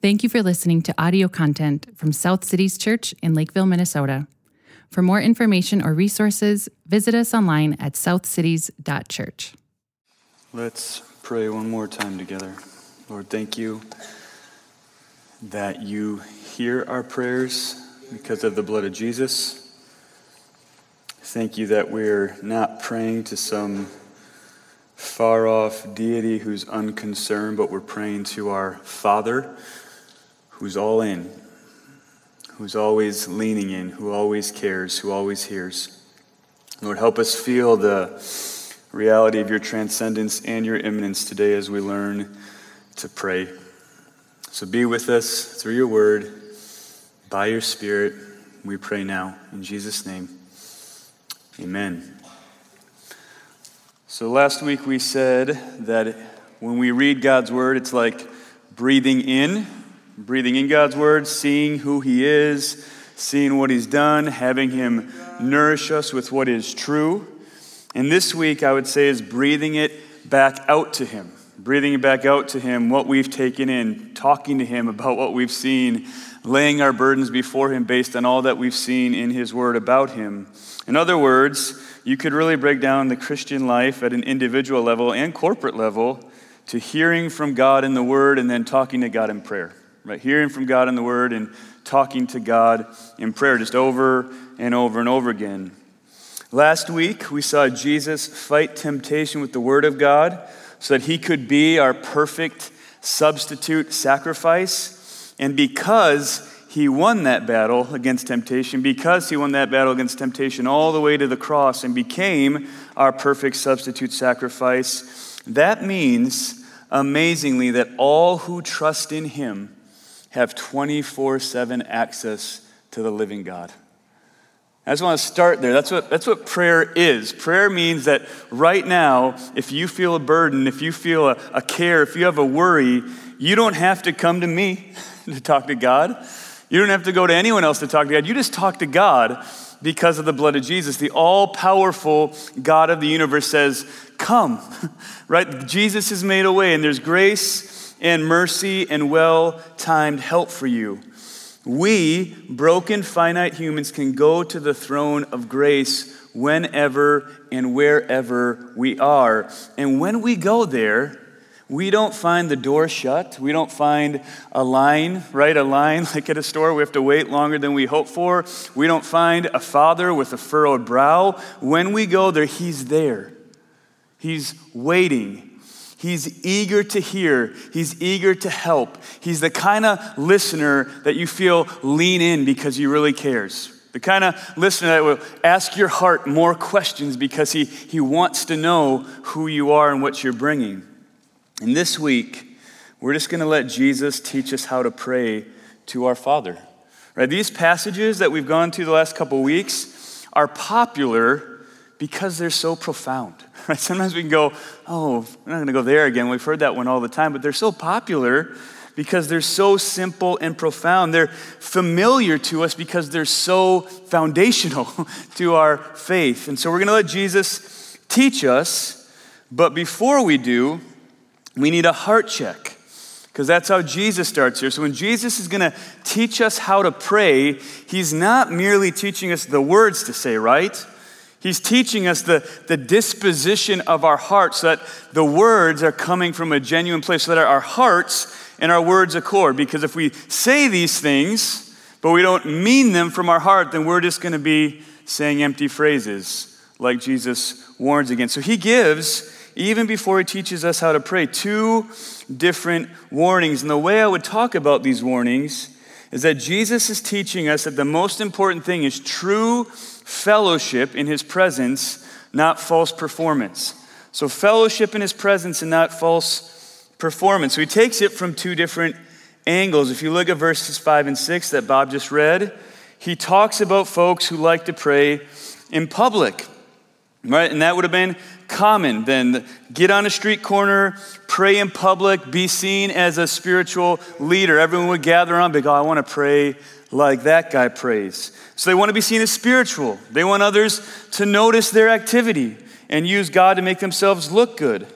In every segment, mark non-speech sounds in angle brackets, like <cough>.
Thank you for listening to audio content from South Cities Church in Lakeville, Minnesota. For more information or resources, visit us online at southcities.church. Let's pray one more time together. Lord, thank you that you hear our prayers because of the blood of Jesus. Thank you that we're not praying to some far off deity who's unconcerned, but we're praying to our Father who's all in, who's always leaning in, who always cares, who always hears. Lord, help us feel the reality of your transcendence and your immanence today as we learn to pray. So be with us through your word, by your spirit. We pray now. In Jesus' name, amen. So last week we said that when we read God's word, it's like breathing in, breathing in God's word, seeing who He is, seeing what He's done, having Him nourish us with what is true. And this week, I would say, is breathing it back out to Him, breathing it back out to Him, what we've taken in, talking to Him about what we've seen, laying our burdens before Him based on all that we've seen in His Word about Him. In other words, you could really break down the Christian life at an individual level and corporate level to hearing from God in the Word and then talking to God in prayer. Right? Hearing from God in the Word and talking to God in prayer just over and over and over again. Last week, we saw Jesus fight temptation with the Word of God so that he could be our perfect substitute sacrifice. And because he won that battle against temptation because he won that battle against temptation all the way to the cross and became our perfect substitute sacrifice. That means, amazingly, that all who trust in him have 24 7 access to the living God. I just want to start there. That's what, that's what prayer is. Prayer means that right now, if you feel a burden, if you feel a, a care, if you have a worry, you don't have to come to me <laughs> to talk to God. You don't have to go to anyone else to talk to God. You just talk to God because of the blood of Jesus. The all powerful God of the universe says, Come, <laughs> right? Jesus has made a way, and there's grace and mercy and well timed help for you. We, broken, finite humans, can go to the throne of grace whenever and wherever we are. And when we go there, we don't find the door shut. We don't find a line, right? A line <laughs> like at a store. We have to wait longer than we hope for. We don't find a father with a furrowed brow. When we go there, he's there. He's waiting. He's eager to hear. He's eager to help. He's the kind of listener that you feel lean in because he really cares. The kind of listener that will ask your heart more questions because he, he wants to know who you are and what you're bringing. And this week, we're just going to let Jesus teach us how to pray to our Father. Right? These passages that we've gone through the last couple weeks are popular because they're so profound. <laughs> Right? Sometimes we can go, oh, we're not going to go there again. We've heard that one all the time, but they're so popular because they're so simple and profound. They're familiar to us because they're so foundational <laughs> to our faith. And so we're going to let Jesus teach us. But before we do, we need a heart check because that's how Jesus starts here. So when Jesus is going to teach us how to pray, he's not merely teaching us the words to say, right? He's teaching us the, the disposition of our hearts that the words are coming from a genuine place, so that our hearts and our words accord. Because if we say these things, but we don't mean them from our heart, then we're just going to be saying empty phrases like Jesus warns against. So he gives even before he teaches us how to pray, two different warnings. And the way I would talk about these warnings is that Jesus is teaching us that the most important thing is true fellowship in his presence, not false performance. So, fellowship in his presence and not false performance. So, he takes it from two different angles. If you look at verses 5 and 6 that Bob just read, he talks about folks who like to pray in public. Right? And that would have been common then. Get on a street corner, pray in public, be seen as a spiritual leader. Everyone would gather around, be oh, I want to pray like that guy prays. So they want to be seen as spiritual. They want others to notice their activity and use God to make themselves look good.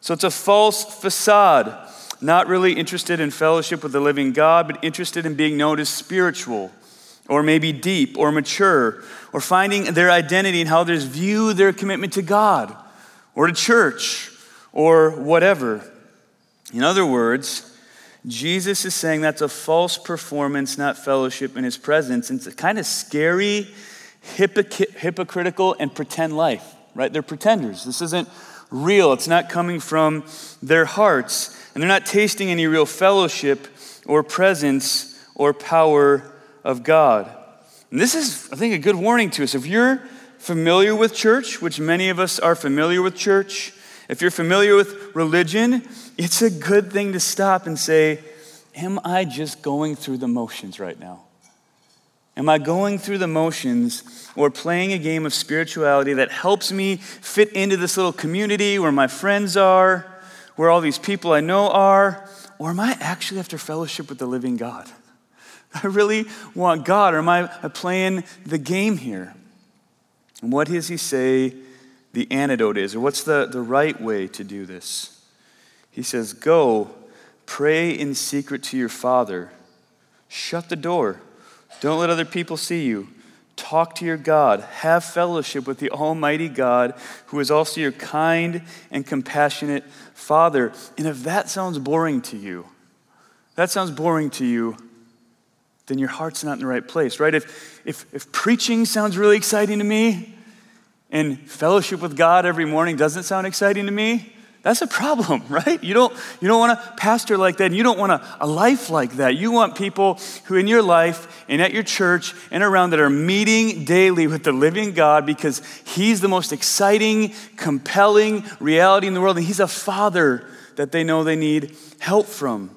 So it's a false facade. not really interested in fellowship with the living God, but interested in being known as spiritual, or maybe deep, or mature, or finding their identity in how others view their commitment to God, or to church, or whatever. In other words, Jesus is saying that's a false performance, not fellowship in his presence. And it's a kind of scary, hypocritical, and pretend life, right? They're pretenders. This isn't real, it's not coming from their hearts. And they're not tasting any real fellowship or presence or power of God. And this is, I think, a good warning to us. If you're familiar with church, which many of us are familiar with church, if you're familiar with religion, it's a good thing to stop and say, Am I just going through the motions right now? Am I going through the motions or playing a game of spirituality that helps me fit into this little community where my friends are, where all these people I know are? Or am I actually after fellowship with the living God? <laughs> I really want God, or am I playing the game here? And what does he say the antidote is, or what's the, the right way to do this? He says, Go, pray in secret to your Father, shut the door don't let other people see you. Talk to your God. Have fellowship with the Almighty God, who is also your kind and compassionate Father. And if that sounds boring to you, that sounds boring to you, then your heart's not in the right place, right? If, if, if preaching sounds really exciting to me and fellowship with God every morning doesn't sound exciting to me, that's a problem, <laughs> right? You don't, you don't want a pastor like that, you don't want a, a life like that. You want people who, in your life and at your church and around, that are meeting daily with the living God because He's the most exciting, compelling reality in the world, and He's a Father that they know they need help from.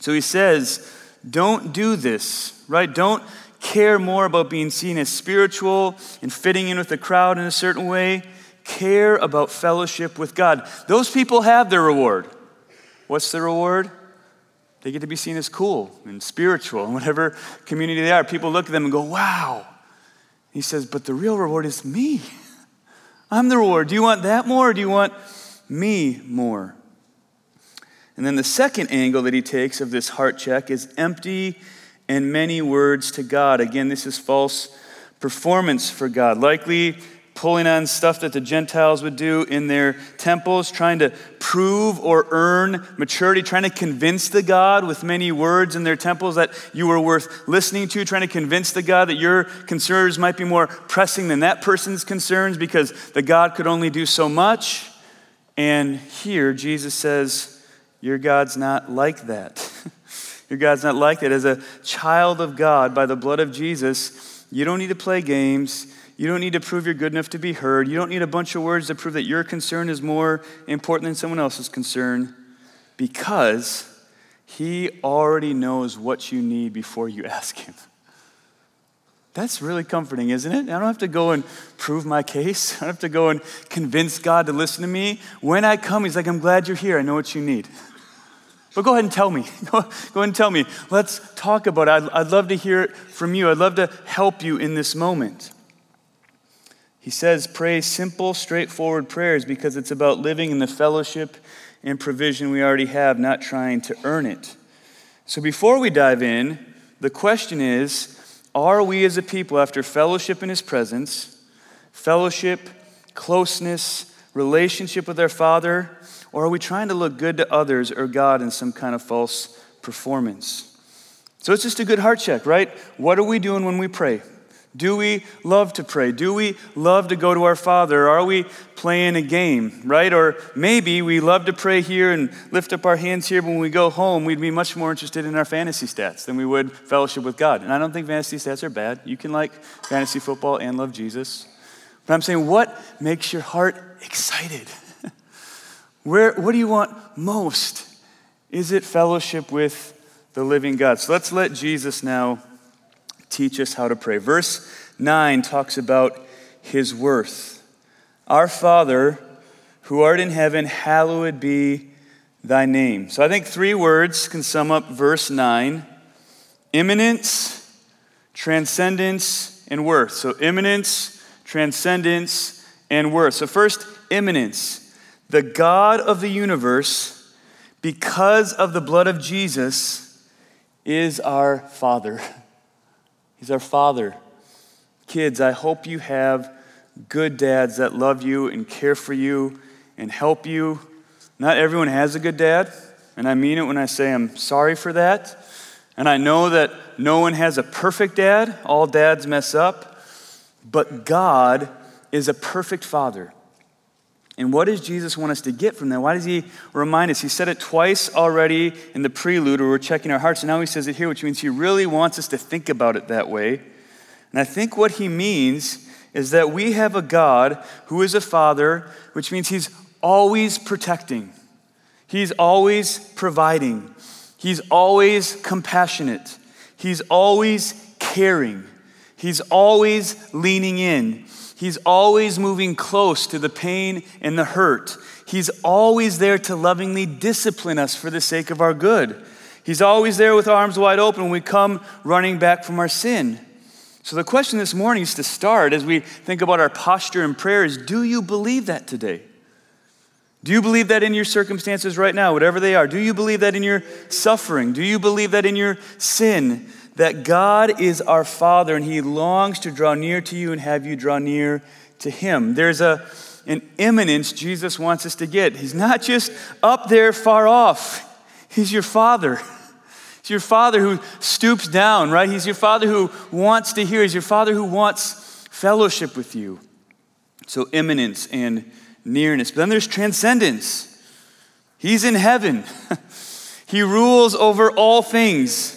So He says, don't do this, right? Don't care more about being seen as spiritual and fitting in with the crowd in a certain way care about fellowship with God. Those people have their reward. What's the reward? They get to be seen as cool and spiritual and whatever community they are. People look at them and go, wow. He says, but the real reward is me. I'm the reward. Do you want that more or do you want me more? And then the second angle that he takes of this heart check is empty and many words to God. Again, this is false performance for God. Likely pulling on stuff that the Gentiles would do in their temples, trying to prove or earn maturity, trying to convince the God with many words in their temples that you were worth listening to, trying to convince the God that your concerns might be more pressing than that person's concerns because the God could only do so much. And here, Jesus says, Your God's not like that. <laughs> your God's not like that. As a child of God, by the blood of Jesus, you don't need to play games. You don't need to prove you're good enough to be heard. You don't need a bunch of words to prove that your concern is more important than someone else's concern because He already knows what you need before you <laughs> ask Him. That's really comforting, isn't it? I don't have to go and prove my case. <laughs> I don't have to go and convince God to listen to me. When I come, He's like, I'm glad you're here. I know what you need. <laughs> But go ahead and tell me. <laughs> Go, ahead and tell me. Let's talk about it. I'd, I'd love to hear it from you. I'd love to help you in this moment. He says, pray simple, straightforward prayers because it's about living in the fellowship and provision we already have, not trying to earn it. So before we dive in, the question is are we as a people after fellowship in His presence, fellowship, closeness, relationship with our Father, or are we trying to look good to others or God in some kind of false performance? So it's just a good heart check, right? What are we doing when we pray? Do we love to pray? Do we love to go to our Father? Are we playing a game, right? Or maybe we love to pray here and lift up our hands here, but when we go home, we'd be much more interested in our fantasy stats than we would fellowship with God. And I don't think fantasy stats are bad. You can like fantasy football and love Jesus. But I'm saying, what makes your heart excited? Where, what do you want most? Is it fellowship with the living God? So let's let Jesus now teach us how to pray. Verse 9 talks about his worth. Our Father, who art in heaven, hallowed be thy name. So I think three words can sum up verse 9 immanence, transcendence, and worth. So immanence, transcendence, and worth. So, first, immanence. The God of the universe because of the blood of Jesus, is our Father. <laughs> He's our Father. Kids, I hope you have good dads that love you and care for you and help you. Not everyone has a good dad, and I mean it when I say I'm sorry for that. And I know that no one has a perfect dad, all dads mess up, but God is a perfect father. And what does Jesus want us to get from that? Why does he remind us? He said it twice already in the prelude where we're checking our hearts, and now he says it here, which means he really wants us to think about it that way. And I think what he means is that we have a God who is a father, which means he's always protecting, he's always providing, he's always compassionate, he's always caring, he's always leaning in. He's always moving close to the pain and the hurt. He's always there to lovingly discipline us for the sake of our good. He's always there with arms wide open when we come running back from our sin. So, the question this morning is to start as we think about our posture in prayer is do you believe that today? Do you believe that in your circumstances right now, whatever they are? Do you believe that in your suffering? Do you believe that in your sin? that God is our Father and He longs to draw near to you and have you draw near to Him. There's a, an immanence Jesus wants us to get. He's not just up there far off, He's your Father. He's your Father who stoops down, right? He's your Father who wants to hear. He's your Father who wants fellowship with you. So, immanence and nearness. But then there's transcendence. He's in heaven, <laughs> He rules over all things.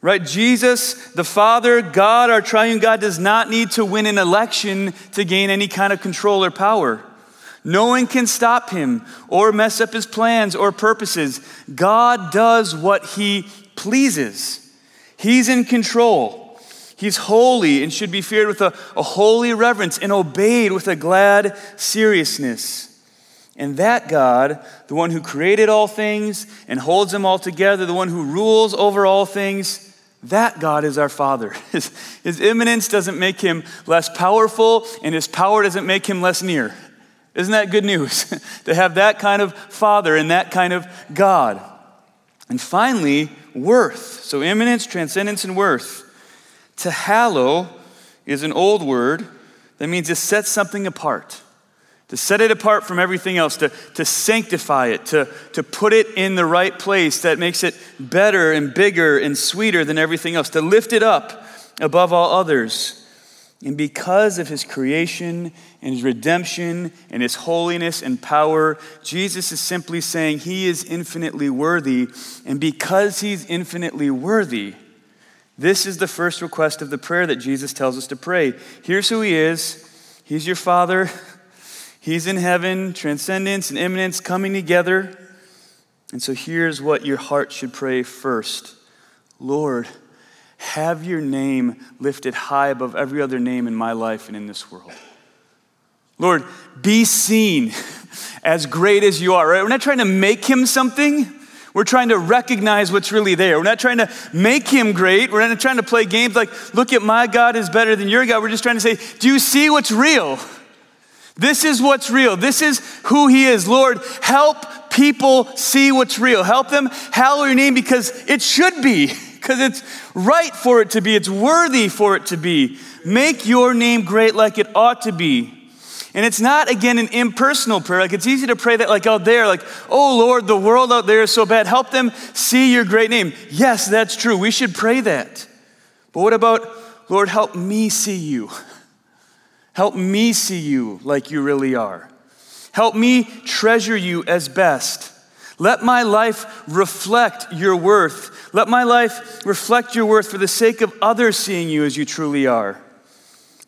Right? Jesus, the Father, God, our triune God, does not need to win an election to gain any kind of control or power. No one can stop him or mess up his plans or purposes. God does what he pleases. He's in control. He's holy and should be feared with a, a holy reverence and obeyed with a glad seriousness. And that God, the one who created all things and holds them all together, the one who rules over all things, that God is our Father. <laughs> His, his immanence doesn't make him less powerful, and his power doesn't make him less near. Isn't that good news? <laughs> to have that kind of Father and that kind of God. And finally, worth. So, immanence, transcendence, and worth. To hallow is an old word that means to set something apart to set it apart from everything else, to, to sanctify it, to, to put it in the right place that makes it better and bigger and sweeter than everything else, to lift it up above all others. And because of his creation and his redemption and his holiness and power, Jesus is simply saying he is infinitely worthy. And because he's infinitely worthy, this is the first request of the prayer that Jesus tells us to pray. Here's who he is He's your Father. He's in heaven, transcendence and immanence coming together. And so here's what your heart should pray first Lord, have your name lifted high above every other name in my life and in this world. Lord, be seen as great as you are. Right? We're not trying to make him something. We're trying to recognize what's really there. We're not trying to make him great. We're not trying to play games like, look at my God is better than your God. We're just trying to say, do you see what's real? This is what's real. This is who He is. Lord, help people see what's real. Help them hallow your name because it should be, <laughs> because it's right for it to be, it's worthy for it to be. Make your name great like it ought to be. And it's not, again, an impersonal prayer. Like it's easy to pray that, like out there, like, oh Lord, the world out there is so bad. Help them see your great name. Yes, that's true. We should pray that. But what about, Lord, help me see you? Help me see you like you really are. Help me treasure you as best. Let my life reflect your worth. Let my life reflect your worth for the sake of others seeing you as you truly are.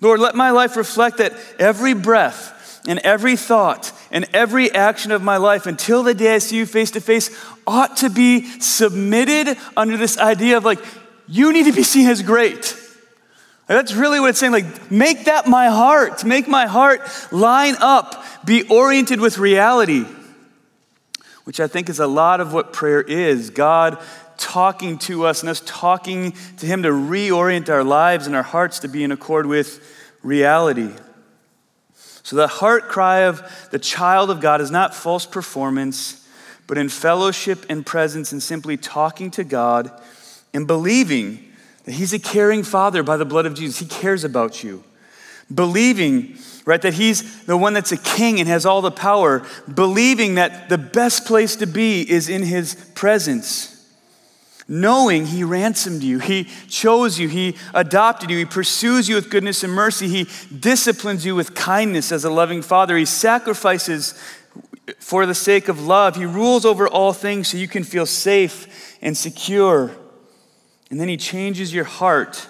Lord, let my life reflect that every breath and every thought and every action of my life until the day I see you face to face ought to be submitted under this idea of like, you need to be seen as great. That's really what it's saying. Like, make that my heart. Make my heart line up, be oriented with reality, which I think is a lot of what prayer is. God talking to us and us talking to Him to reorient our lives and our hearts to be in accord with reality. So, the heart cry of the child of God is not false performance, but in fellowship and presence and simply talking to God and believing that He's a caring Father by the blood of Jesus. He cares about you. Believing, right, that He's the one that's a king and has all the power. Believing that the best place to be is in His presence knowing He ransomed you, He chose you, He adopted you, He pursues you with goodness and mercy, He disciplines you with kindness as a loving Father, He sacrifices for the sake of love, He rules over all things so you can feel safe and secure. And then He changes your heart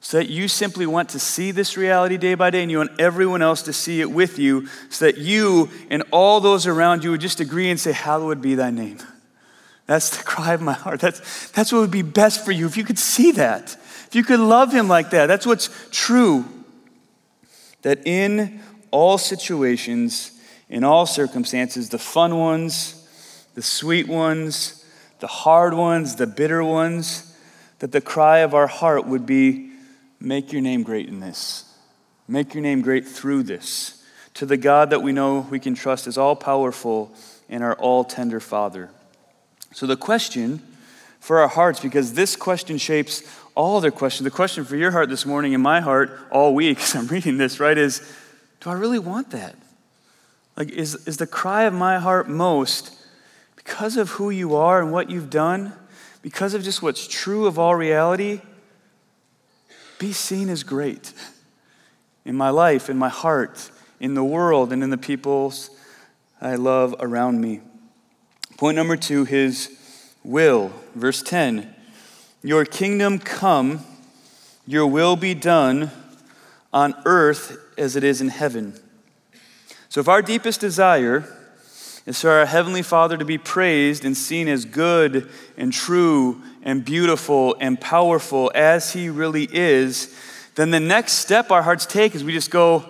so that you simply want to see this reality day by day and you want everyone else to see it with you so that you and all those around you would just agree and say, Hallowed be thy name. That's the cry of my heart. That's, that's what would be best for you if you could see that. If you could love him like that. That's what's true. That in all situations, in all circumstances, the fun ones, the sweet ones, the hard ones, the bitter ones, that the cry of our heart would be make your name great in this. Make your name great through this. To the God that we know we can trust is all powerful and our all tender Father. So, the question for our hearts, because this question shapes all other questions, the question for your heart this morning and my heart all week <laughs> as I'm reading this, right, is do I really want that? Like, is, is the cry of my heart most because of who you are and what you've done, because of just what's true of all reality? Be seen as great in my life, in my heart, in the world, and in the peoples I love around me. Point number two, his will. Verse 10 Your kingdom come, your will be done on earth as it is in heaven. So, if our deepest desire is for our Heavenly Father to be praised and seen as good and true and beautiful and powerful as He really is, then the next step our hearts take is we just go,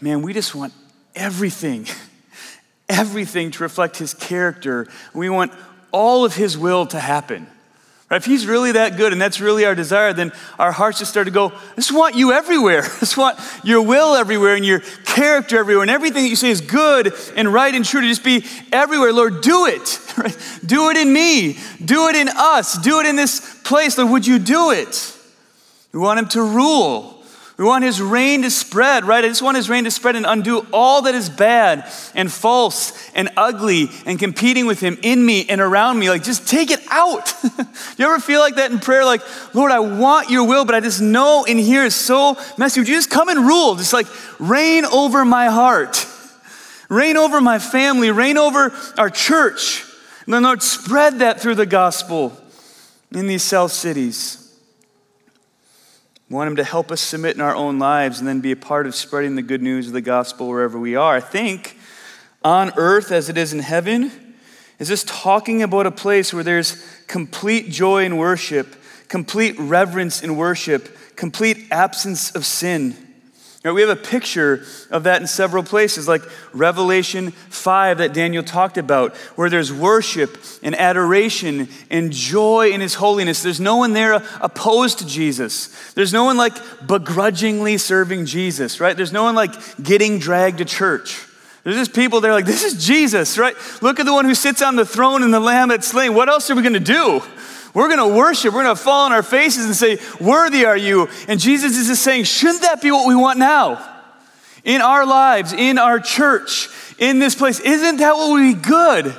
man, we just want everything. <laughs> everything to reflect his character. We want all of his will to happen. Right? If he's really that good and that's really our desire, then our hearts just start to go, I just want you everywhere. <laughs> I just want your will everywhere and your character everywhere and everything that you say is good and right and true to just be everywhere. Lord, do it. <laughs> Right? Do it in me. Do it in us. Do it in this place. Lord, would you do it? We want him to rule. We want his reign to spread, right? I just want his reign to spread and undo all that is bad and false and ugly and competing with him in me and around me. Like, just take it out. Do <laughs> you ever feel like that in prayer? Like, Lord, I want your will, but I just know in here is so messy. Would you just come and rule? Just like reign over my heart, reign over my family, reign over our church. And then, Lord, spread that through the gospel in these south cities. We want Him to help us submit in our own lives and then be a part of spreading the good news of the gospel wherever we are. I think on earth as it is in heaven is this talking about a place where there's complete joy in worship, complete reverence in worship, complete absence of sin. Right, we have a picture of that in several places, like Revelation 5 that Daniel talked about, where there's worship and adoration and joy in his holiness. There's no one there opposed to Jesus. There's no one like begrudgingly serving Jesus, right? There's no one like getting dragged to church. There's just people there like, this is Jesus, right? Look at the one who sits on the throne and the lamb that's slain. What else are we going to do? We're going to worship. We're going to fall on our faces and say, Worthy are you. And Jesus is just saying, Shouldn't that be what we want now? In our lives, in our church, in this place. Isn't that what would be good?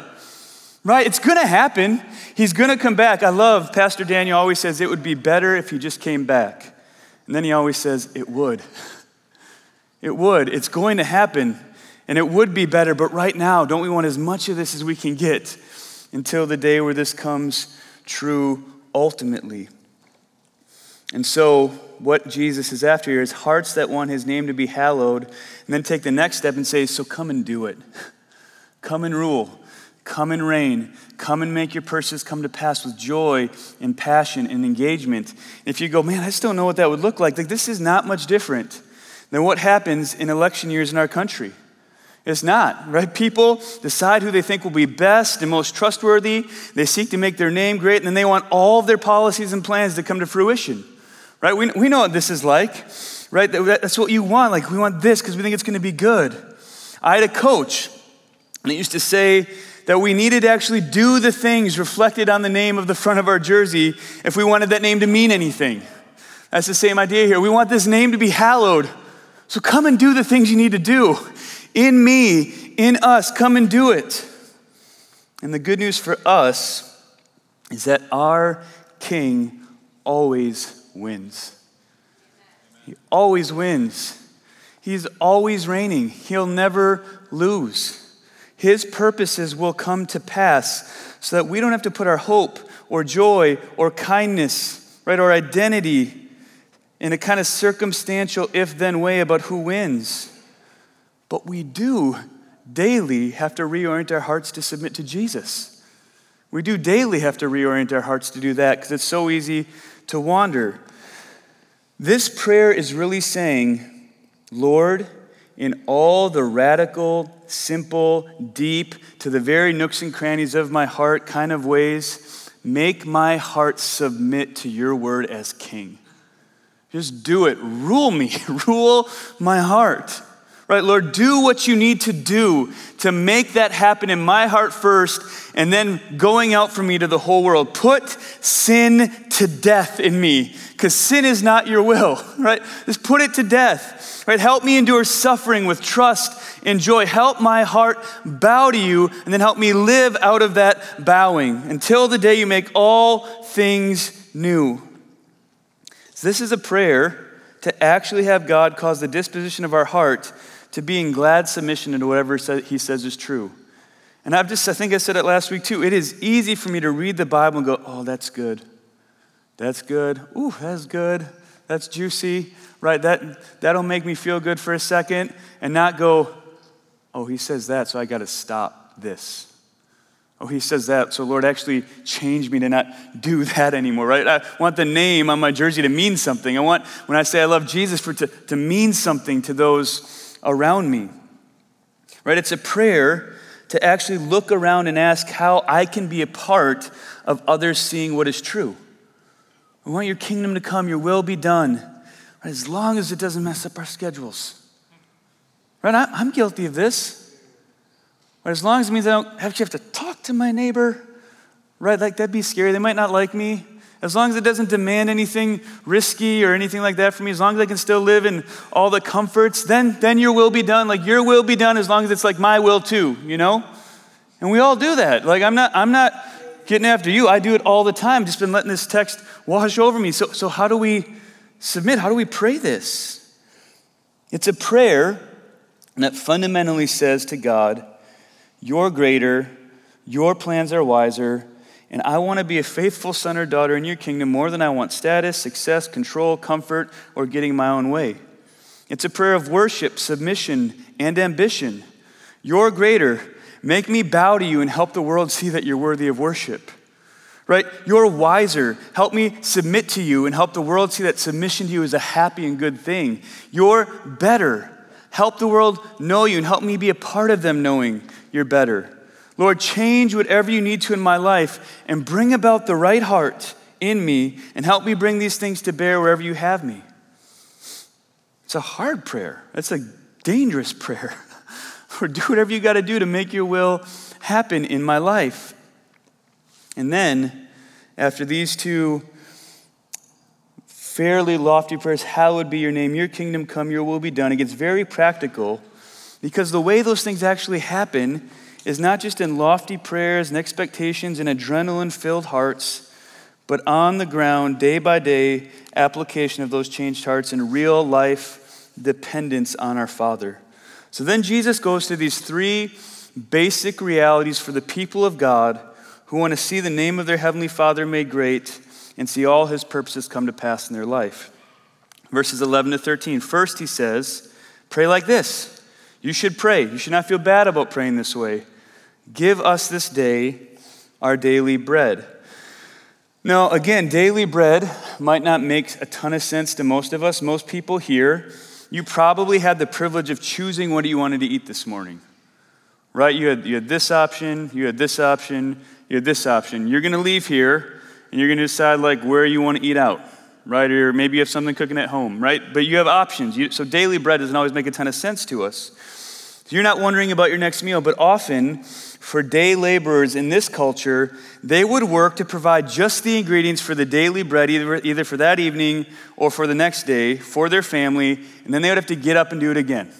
Right? It's going to happen. He's going to come back. I love Pastor Daniel always says it would be better if he just came back. And then he always says, It would. <laughs> It would. It's going to happen. And it would be better. But right now, don't we want as much of this as we can get until the day where this comes true ultimately. And so, what Jesus is after here is hearts that want his name to be hallowed, and then take the next step and say, So come and do it. <laughs> Come and rule. Come and reign. Come and make your purposes come to pass with joy and passion and engagement. If you go, man, I just don't know what that would look like, like this is not much different than what happens in election years in our country. It's not, right? People decide who they think will be best and most trustworthy. They seek to make their name great, and then they want all of their policies and plans to come to fruition, right? We, we know what this is like, right? That's what you want. Like, we want this because we think it's going to be good. I had a coach, and he used to say that we needed to actually do the things reflected on the name of the front of our jersey if we wanted that name to mean anything. That's the same idea here. We want this name to be hallowed. So come and do the things you need to do. In me, in us, come and do it. And the good news for us is that our King always wins. He always wins. He's always reigning. He'll never lose. His purposes will come to pass so that we don't have to put our hope or joy or kindness, right, or identity in a kind of circumstantial if then way about who wins. But we do daily have to reorient our hearts to submit to Jesus. We do daily have to reorient our hearts to do that because it's so easy to wander. This prayer is really saying, Lord, in all the radical, simple, deep, to the very nooks and crannies of my heart kind of ways, make my heart submit to your word as king. Just do it. Rule me, <laughs> rule my heart. Right, Lord, do what you need to do to make that happen in my heart first and then going out for me to the whole world. Put sin to death in me because sin is not your will, <laughs> right? Just put it to death, right? Help me endure suffering with trust and joy. Help my heart bow to you and then help me live out of that bowing until the day you make all things new. So this is a prayer to actually have God cause the disposition of our heart to be in glad submission to whatever he says is true. And I've just, I think I said it last week too. It is easy for me to read the Bible and go, oh, that's good. That's good. Ooh, that's good. That's juicy. Right? That, that'll make me feel good for a second and not go, oh, he says that, so I got to stop this. Oh, he says that, so Lord, actually change me to not do <laughs> that anymore, right? I want the name on my jersey to mean something. I want, when I say I love Jesus, for to, to mean something to those around me. Right? It's a prayer to actually look around and ask how I can be a part of others seeing what is true. We want your kingdom to come, your will be done, right? as long as it doesn't mess up our schedules. Right? I'm guilty of this. Right? As long as it means I don't actually have to talk to my neighbor, right? Like that'd be scary. They might not like me as long as it doesn't demand anything risky or anything like that for me, as long as I can still live in all the comforts, then, then your will be done. Like your will be done as long as it's like my will too, you know? And we all do that. Like I'm not, I'm not getting after you. I do it all the time. Just been letting this text wash over me. So, so how do we submit? How do we pray this? It's a prayer that fundamentally says to God, You're greater, your plans are wiser, and I want to be a faithful son or daughter in your kingdom more than I want status, success, control, comfort, or getting my own way. It's a prayer of worship, submission, and ambition. You're greater. Make me bow to you and help the world <laughs> see that you're worthy of worship. Right? You're wiser. Help me submit to you and help the world see that submission to you is a happy and good thing. You're better. Help the world know you and help me be a part of them knowing you're better. Lord, change whatever you need to in my life and bring about the right heart in me and help me bring these things to bear wherever you have me. It's a hard prayer. It's a dangerous prayer. <laughs> Lord, do whatever you got to do to make your will happen in my life. And then, after these two fairly lofty prayers, hallowed be your name, your kingdom come, your will be done, it gets very practical because the way those things actually happen is not just in lofty prayers and expectations and adrenaline filled hearts, but on the ground, day by day, application of those changed hearts and real life dependence on our Father. So then Jesus goes to these three basic realities for the people of God who want to see the name of their Heavenly Father made great and see all His purposes come to pass in their life. Verses 11 to 13. First, he says, Pray like this. You should pray. You should not feel bad about praying this way. Give us this day our daily bread. Now, again, daily bread might not make a ton of sense to most of us. Most people here, you probably had the privilege of choosing what you wanted to eat this morning. Right? You had, you had this option, you had this option, you had this option. You're going to leave here and you're going to decide like where you want to eat out, right? Or maybe you have something cooking at home, right? But you have options. You, so daily bread doesn't always make a ton of sense to us. You're not wondering about your next meal, but often for day laborers in this culture, they would work to provide just the ingredients for the daily bread, either, either for that evening or for the next day, for their family, and then they would have to get up and do it again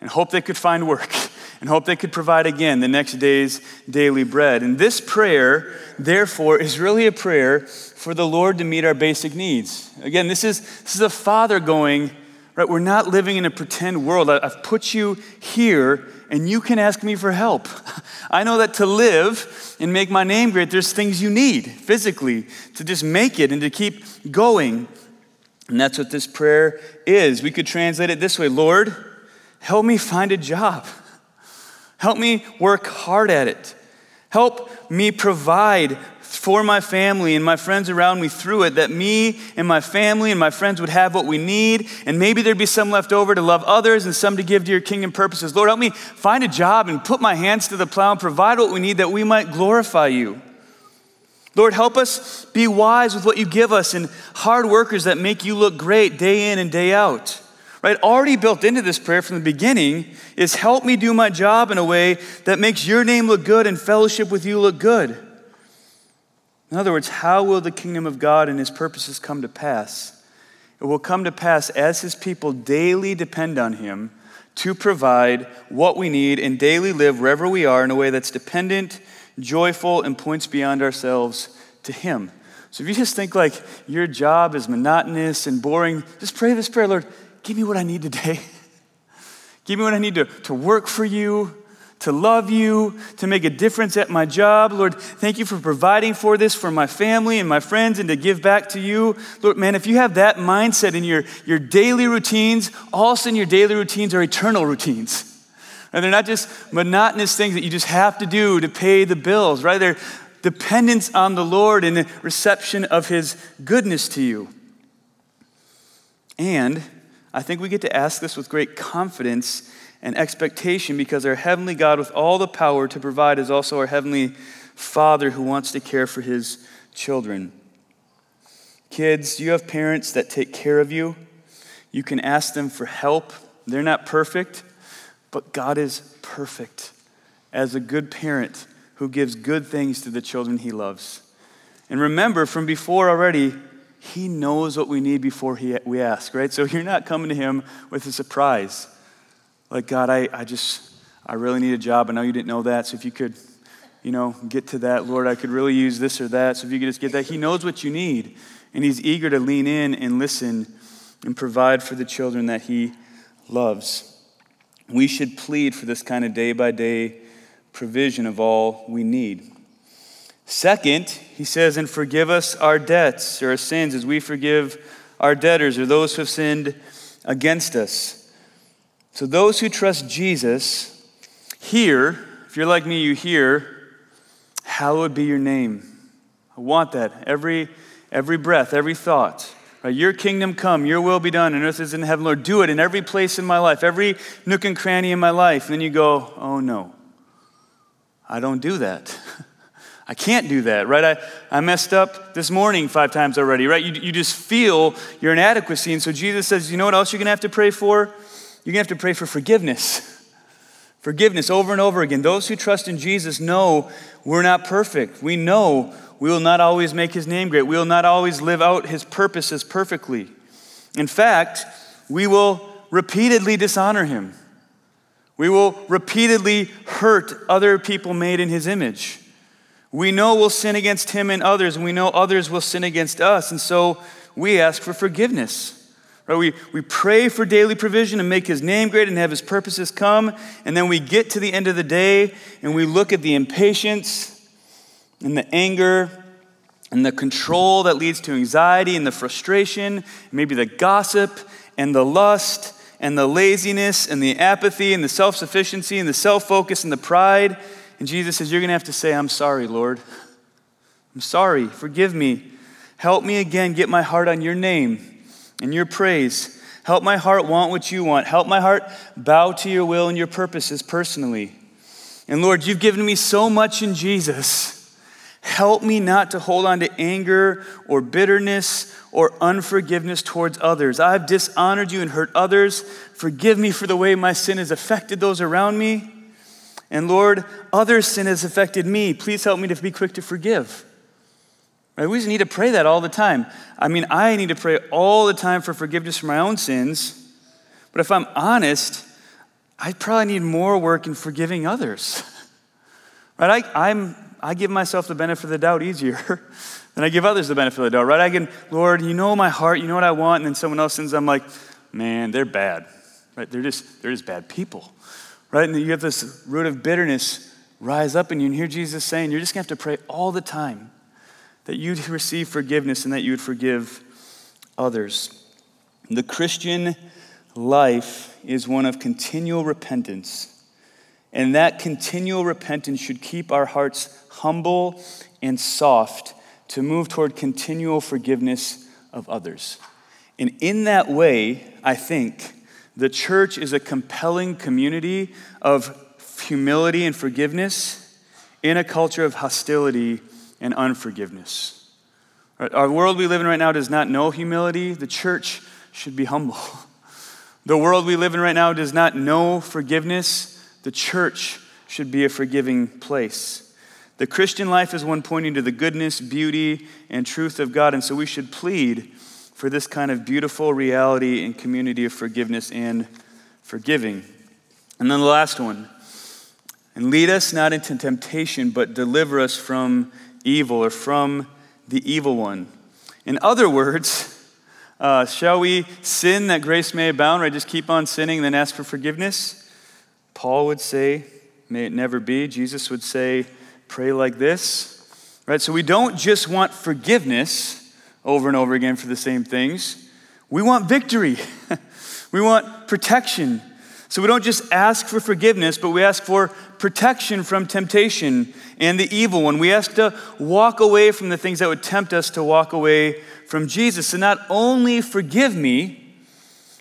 and hope they could find work <laughs> and hope they could provide again the next day's daily bread. And this prayer, therefore, is really a prayer for the Lord to meet our basic needs. Again, this is, this is a father going, right? We're not living in a pretend world. I've put you here and you can ask me for help. <laughs> I know that to live and make my name great, there's things you need physically to just make it and to keep going. And that's what this prayer is. We could translate it this way Lord, help me find a job. Help me work hard at it. Help me provide for my family and my friends around me through it, that me and my family and my friends would have what we need, and maybe there'd be some left over to love others and some to give to your kingdom purposes. Lord, help me find a job and put my hands to the plow and provide what we need that we might glorify you. Lord, help us be wise with what you give us and hard workers that make you look great day in and day out. Right? Already built into this prayer from the beginning is help me do my job in a way that makes your name look good and fellowship with you look good. In other words, how will the kingdom of God and his purposes come to pass? It will come to pass as his people daily depend on him to provide what we need and daily live wherever we are in a way that's dependent, joyful, and points beyond ourselves to him. So if you just think like your job is monotonous and boring, just pray this prayer Lord, give me what I need today. <laughs> give me what I need to, to work for you, to love you, to make a difference at my job. Lord, thank you for providing for this for my family and my friends and to give back to you. Lord, man, if you have that mindset in your, your daily routines, all of a sudden your daily routines are eternal routines. And they're not just monotonous things that you just have to do to pay the bills, right? They're dependence on the Lord and the reception of his goodness to you. And I think we get to ask this with great confidence and expectation because our heavenly God, with all the power to provide, is also our heavenly Father who wants to care for his children. Kids, you have parents that take care of you. You can ask them for help. They're not perfect, but God is perfect as a good parent who gives good things to the children he loves. And remember from before already, he knows what we need before he, we ask, right? So <laughs> you're not coming to him with a surprise. Like, God, I, I just, I really need a job. I know you didn't know that. So if you could, you know, get to that, Lord, I could really use this or that. So if you could just get that. He knows what you need. And He's eager to lean in and listen and provide for the children that He loves. We should plead for this kind of day by day provision of all we need. Second, he says, and forgive us our debts or our sins as we forgive our debtors or those who have sinned against us. So, those who trust Jesus hear, if you're like me, you hear, hallowed be your name. I want that every, every breath, every thought. Right? Your kingdom come, your will be done, and earth is in heaven. Lord, do it in every place in my life, every nook and cranny in my life. And then you go, oh no, I don't do that. <laughs> I can't do that, right? I, I messed up this morning five times already, right? You, you just feel your inadequacy. And so Jesus says, you know what else you're going to have to pray for? You're going to have to pray for forgiveness. Forgiveness over and over again. Those who trust in Jesus know we're not perfect. We know we will not always make his name great. We will not always live out his purposes perfectly. In fact, we will repeatedly dishonor him. We will repeatedly hurt other people made in his image. We know we'll sin against him and others, and we know others will sin against us, and so we ask for forgiveness. Right? We, we pray for daily provision and make his name great and have his purposes come. And then we get to the end of the day and we look at the impatience and the anger and the control that leads to anxiety and the frustration, maybe the gossip and the lust and the laziness and the apathy and the self sufficiency and the self focus and the pride. And Jesus says, You're going to have to say, I'm sorry, Lord. I'm sorry. Forgive me. Help me again get my heart on your name and your praise. Help my heart want what you want. Help my heart bow to your will and your purposes personally. And Lord, you've given me so much in Jesus. Help me not to hold on to anger or bitterness or unforgiveness towards others. I've dishonored you and hurt others. Forgive me for the way my sin has affected those around me. And Lord, other sin has affected me. Please help me to be quick to forgive. Right? We just need to pray that all the time. I mean, I need to pray all the time for forgiveness for my own sins. But if I'm honest, I probably need more work in forgiving others. <laughs> Right? I, I'm I give myself the benefit of the doubt easier <laughs> than I give others the benefit of the doubt, right? I can, Lord, you know my heart, you know what I want, and then someone else sins, I'm like, man, they're bad, right? They're just, they're just bad people, right? And you have this root of bitterness rise up in you, and hear Jesus saying, you're just gonna have to pray all the time that you'd <laughs> receive forgiveness and that you would forgive others. The Christian life is one of continual repentance. And that continual repentance should keep our hearts humble and soft to move toward continual forgiveness of others. And in that way, I think the church is a compelling community of humility and forgiveness in a culture of hostility and unforgiveness. Our world we live in right now does not know humility. The church should be humble. <laughs> The world we live in right now does not know forgiveness. The church should be a forgiving place. The Christian life is one pointing to the goodness, beauty, and truth of God. And so we should plead for this kind of beautiful reality and community of forgiveness and forgiving. And then the last one and lead us not into temptation, but deliver us from evil or from the evil one. In other words, uh, shall we sin that grace may abound, or just keep on sinning and then ask for forgiveness? Paul would say, may it never be. Jesus would say, pray like this, right? So we don't just want forgiveness over and over again for the same things. We want victory. <laughs> we want protection. So we don't just ask for forgiveness, but we ask for protection from temptation and the evil one. We ask to walk away from the things that would tempt us to walk away from Jesus. So not only forgive me,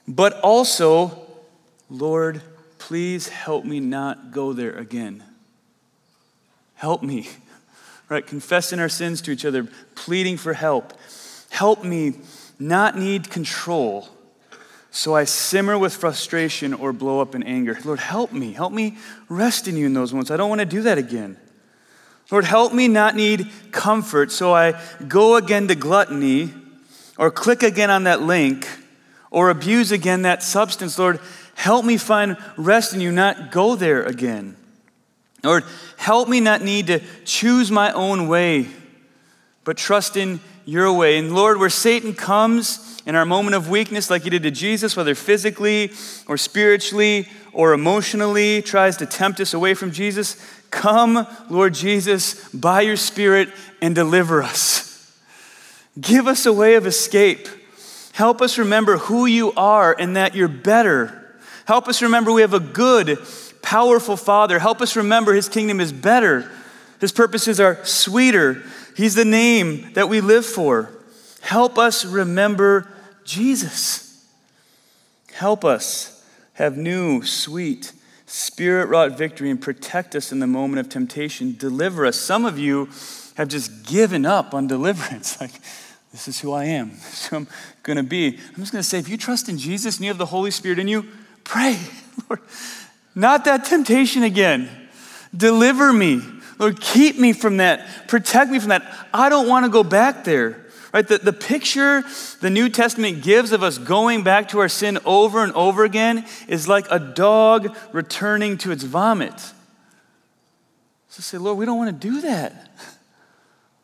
but also, Lord, please help me not go there again. Help me. <laughs> Right? Confessing our sins to each other, pleading for help. Help me not need control so I simmer with frustration or blow up in anger. Lord, help me. Help me rest in you in those moments. I don't want to do that again. Lord, help me not need comfort so I go again to gluttony or click again on that link or abuse again that substance. Lord, help me find rest in you, not go there again. Lord, help me not need to choose my own way, but trust in your way. And Lord, where Satan comes in our moment of weakness, like he did to Jesus, whether physically or spiritually or emotionally, tries to tempt us away from Jesus, come, Lord Jesus, by your Spirit and deliver us. Give us a way of escape. Help us remember who you are and that you're better. Help us remember we have a good powerful Father. Help us remember His kingdom is better, His purposes are sweeter. He's the name that we live for. Help us remember Jesus. Help us have new, sweet, spirit wrought victory and protect us in the moment of temptation. Deliver us. Some of you have just given up on deliverance. <laughs> Like, this is who I am. <laughs> This is who I'm going to be. I'm just going to say, if you trust in Jesus and you have the Holy Spirit in you, pray. <laughs> Lord, not that temptation again. Deliver me. Lord, keep me from that. Protect me from that. I don't want to go back there. Right? The, the picture the New Testament gives of us going back to our sin over and over again is like a dog returning to its vomit. So say, Lord, we don't want to do that.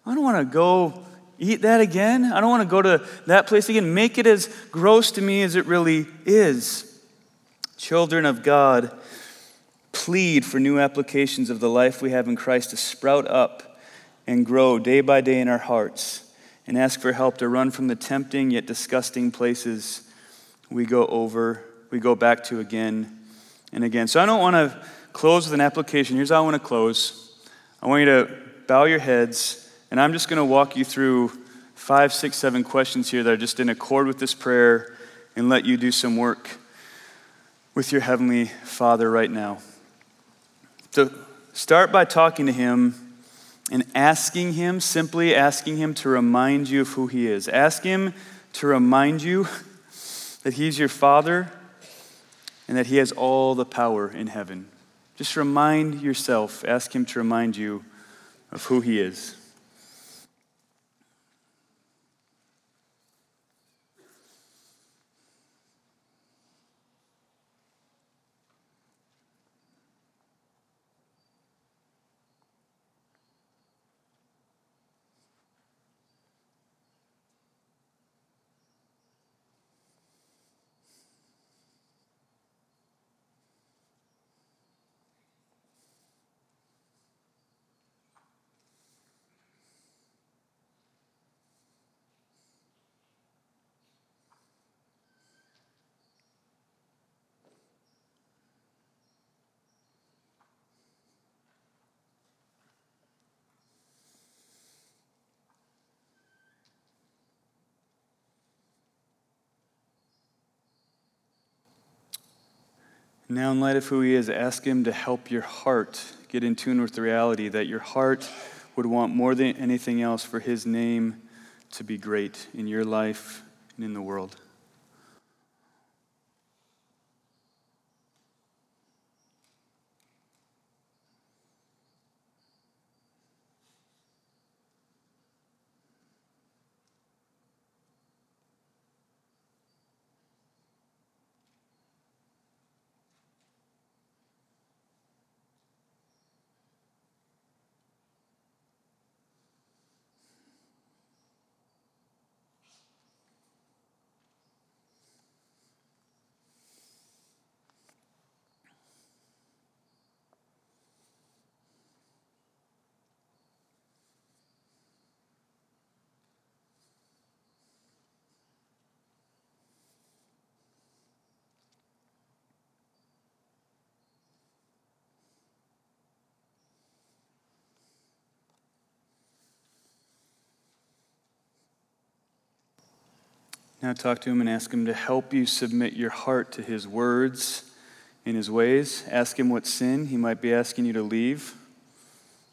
I don't want to go eat that again. I don't want to go to that place again. Make it as gross to me as it really is. Children of God, plead for new applications of the life we have in Christ to sprout up and grow day by day in our hearts, and ask for help to run from the tempting yet disgusting places we go over, we go back to again and again. So I don't want to close with an application. Here's how I want to close. I want you to bow your heads, and I'm just going to walk you through five, six, seven questions here that are just in accord with this prayer and let you do some work with your Heavenly Father right now. So start by talking to Him and asking Him, simply asking Him to remind you of who He is. Ask Him to remind you <laughs> that He's your Father and that He has all the power in heaven. Just remind yourself, ask Him to remind you of who He is. Now, in light of who He is, ask Him to help your heart get in tune with the reality that your heart would want more than anything else for His name to be great in your life and in the world. Now talk to him and ask him to help you submit your heart to his words and his ways. Ask him what sin he might be asking you to leave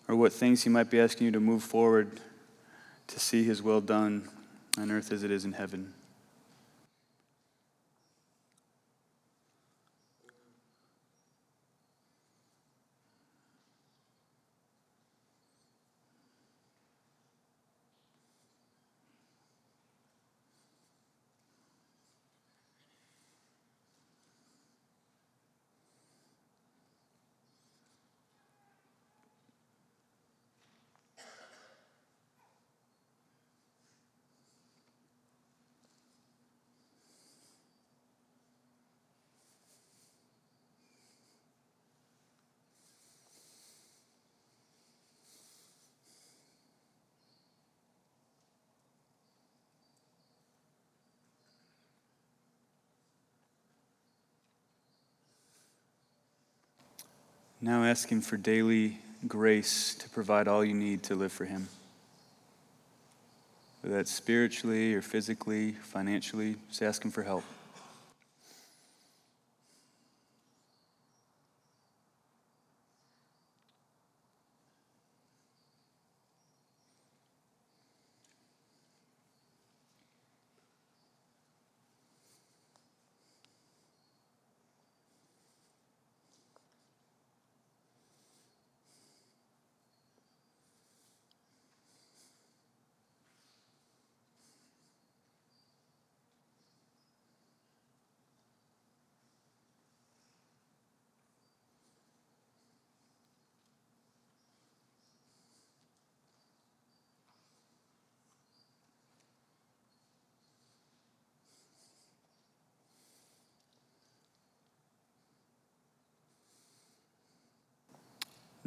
or what things he might be asking you to move forward to see his will done on earth as it is in heaven. Now ask Him for daily grace to provide all you need to live for Him. Whether that's spiritually or physically, financially, just ask Him for help.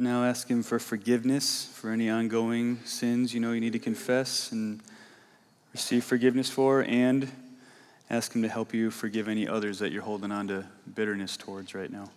Now ask Him for forgiveness for any ongoing sins you know you need to confess and receive forgiveness for, and ask Him to help you forgive any others that you're holding on to bitterness towards right now.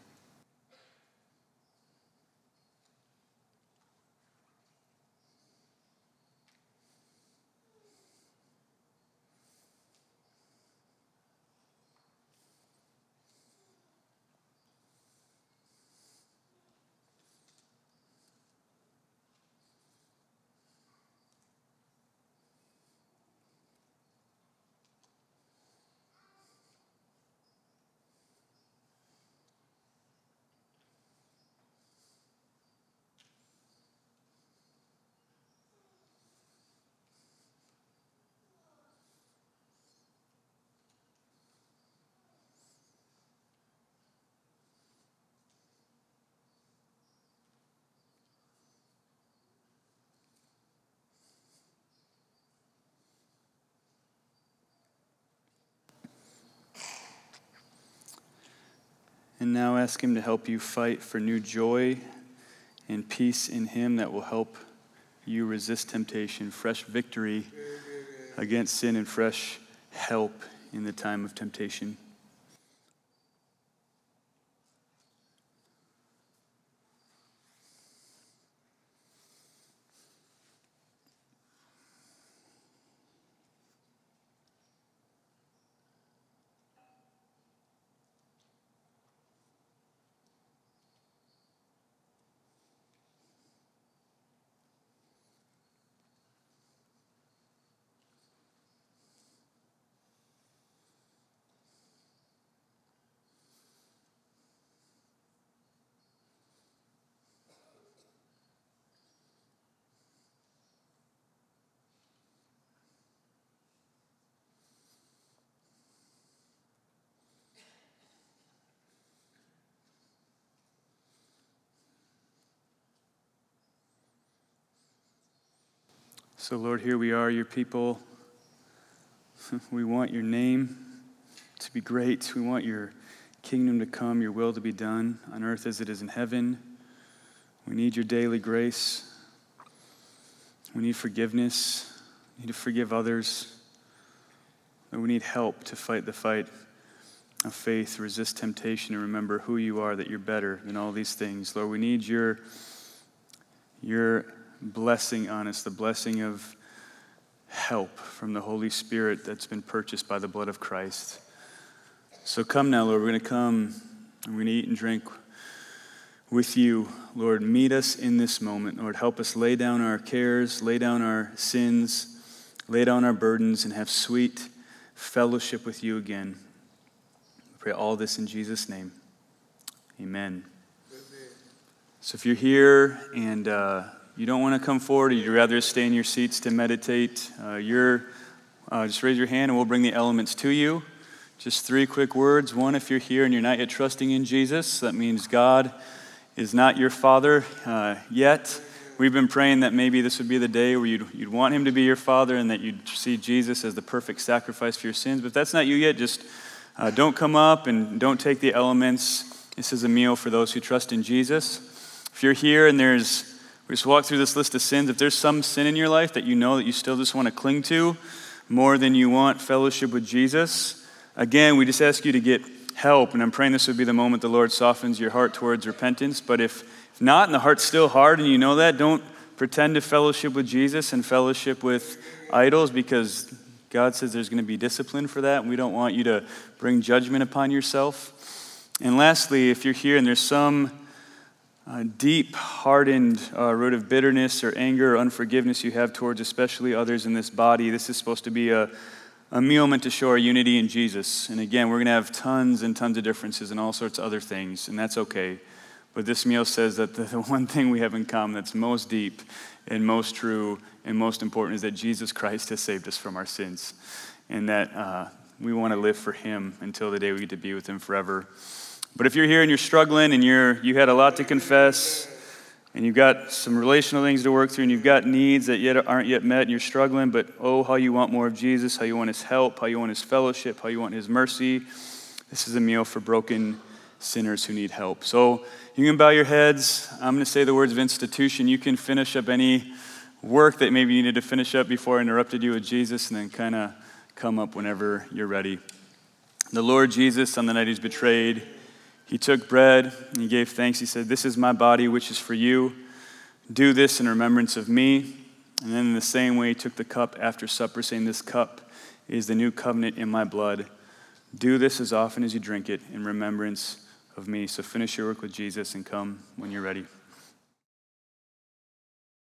And now ask Him to help you fight for new joy and peace in Him that will help you resist temptation, fresh victory against sin, and fresh help in the time of temptation. So, Lord, here we are, your people. <laughs> We want your name to be great. We want your kingdom to come, your will to be done on earth as it is in heaven. We need your daily grace. We need forgiveness. We need to forgive others. And we need help to fight the fight of faith, resist temptation, and remember who you are, that you're better than all these things. Lord, we need your, your blessing on us, the blessing of help from the Holy Spirit that's been purchased by the blood of Christ. So come now, Lord. We're going to come and we're going to eat and drink with you. Lord, meet us in this moment. Lord, help us lay down our cares, lay down our sins, lay down our burdens, and have sweet fellowship with you again. We pray all this in Jesus' name. Amen. So if you're here and uh, you don't want to come forward, or you'd rather stay in your seats to meditate, uh, you're, uh, just raise your hand and we'll bring the elements to you. Just three quick words. One, if you're here and you're not yet trusting in Jesus, that means God is not your father uh, yet. We've been praying that maybe this would be the day where you'd, you'd want him to be your father and that you'd see Jesus as the perfect sacrifice for your sins. But if that's not you yet, just uh, don't come up and don't take the elements. This is a meal for those who trust in Jesus. If you're here and there's we just walk through this list of sins. If there's some sin in your life that you know that you still just want to cling to more than you want fellowship with Jesus, again, we just ask you to get help. And I'm praying this would be the moment the Lord softens your heart towards repentance. But if, if not, and the heart's still hard and you know that, don't pretend to fellowship with Jesus and fellowship with idols because God says there's going to be discipline for that. And we don't want you to bring judgment upon yourself. And lastly, if you're here and there's some uh, deep, hardened uh, root of bitterness or anger or unforgiveness you have towards especially others in this body, this is supposed to be a, a meal meant to show our unity in Jesus. And again, we're going to have tons and tons of differences and all sorts of other things, and that's okay. But this meal says that the, <laughs> the one thing we have in common that's most deep and most true and most important is that Jesus Christ has saved us from our sins, and that uh, we want to live for Him until the day we get to be with Him forever. But if you're here and you're struggling and you're, you had a lot to confess, and you've got some relational things to work through, and you've got needs that yet aren't yet met, and you're struggling, but oh, how you want more of Jesus, how you want his help, how you want his fellowship, how you want his mercy. This is a meal for broken sinners who need help. So you can bow your heads. I'm going to say the words of institution. You can finish up any work that maybe you needed to finish up before I interrupted you with Jesus, and then kind of come up whenever you're ready. The Lord Jesus, on the night he's betrayed, he took bread and he gave thanks. He said, This is my body, which is for you. Do this in remembrance of me. And then, in the same way, he took the cup after supper, saying, This cup is the new covenant in my blood. Do this as often as you drink it in remembrance of me. So finish your work with Jesus and come when you're ready.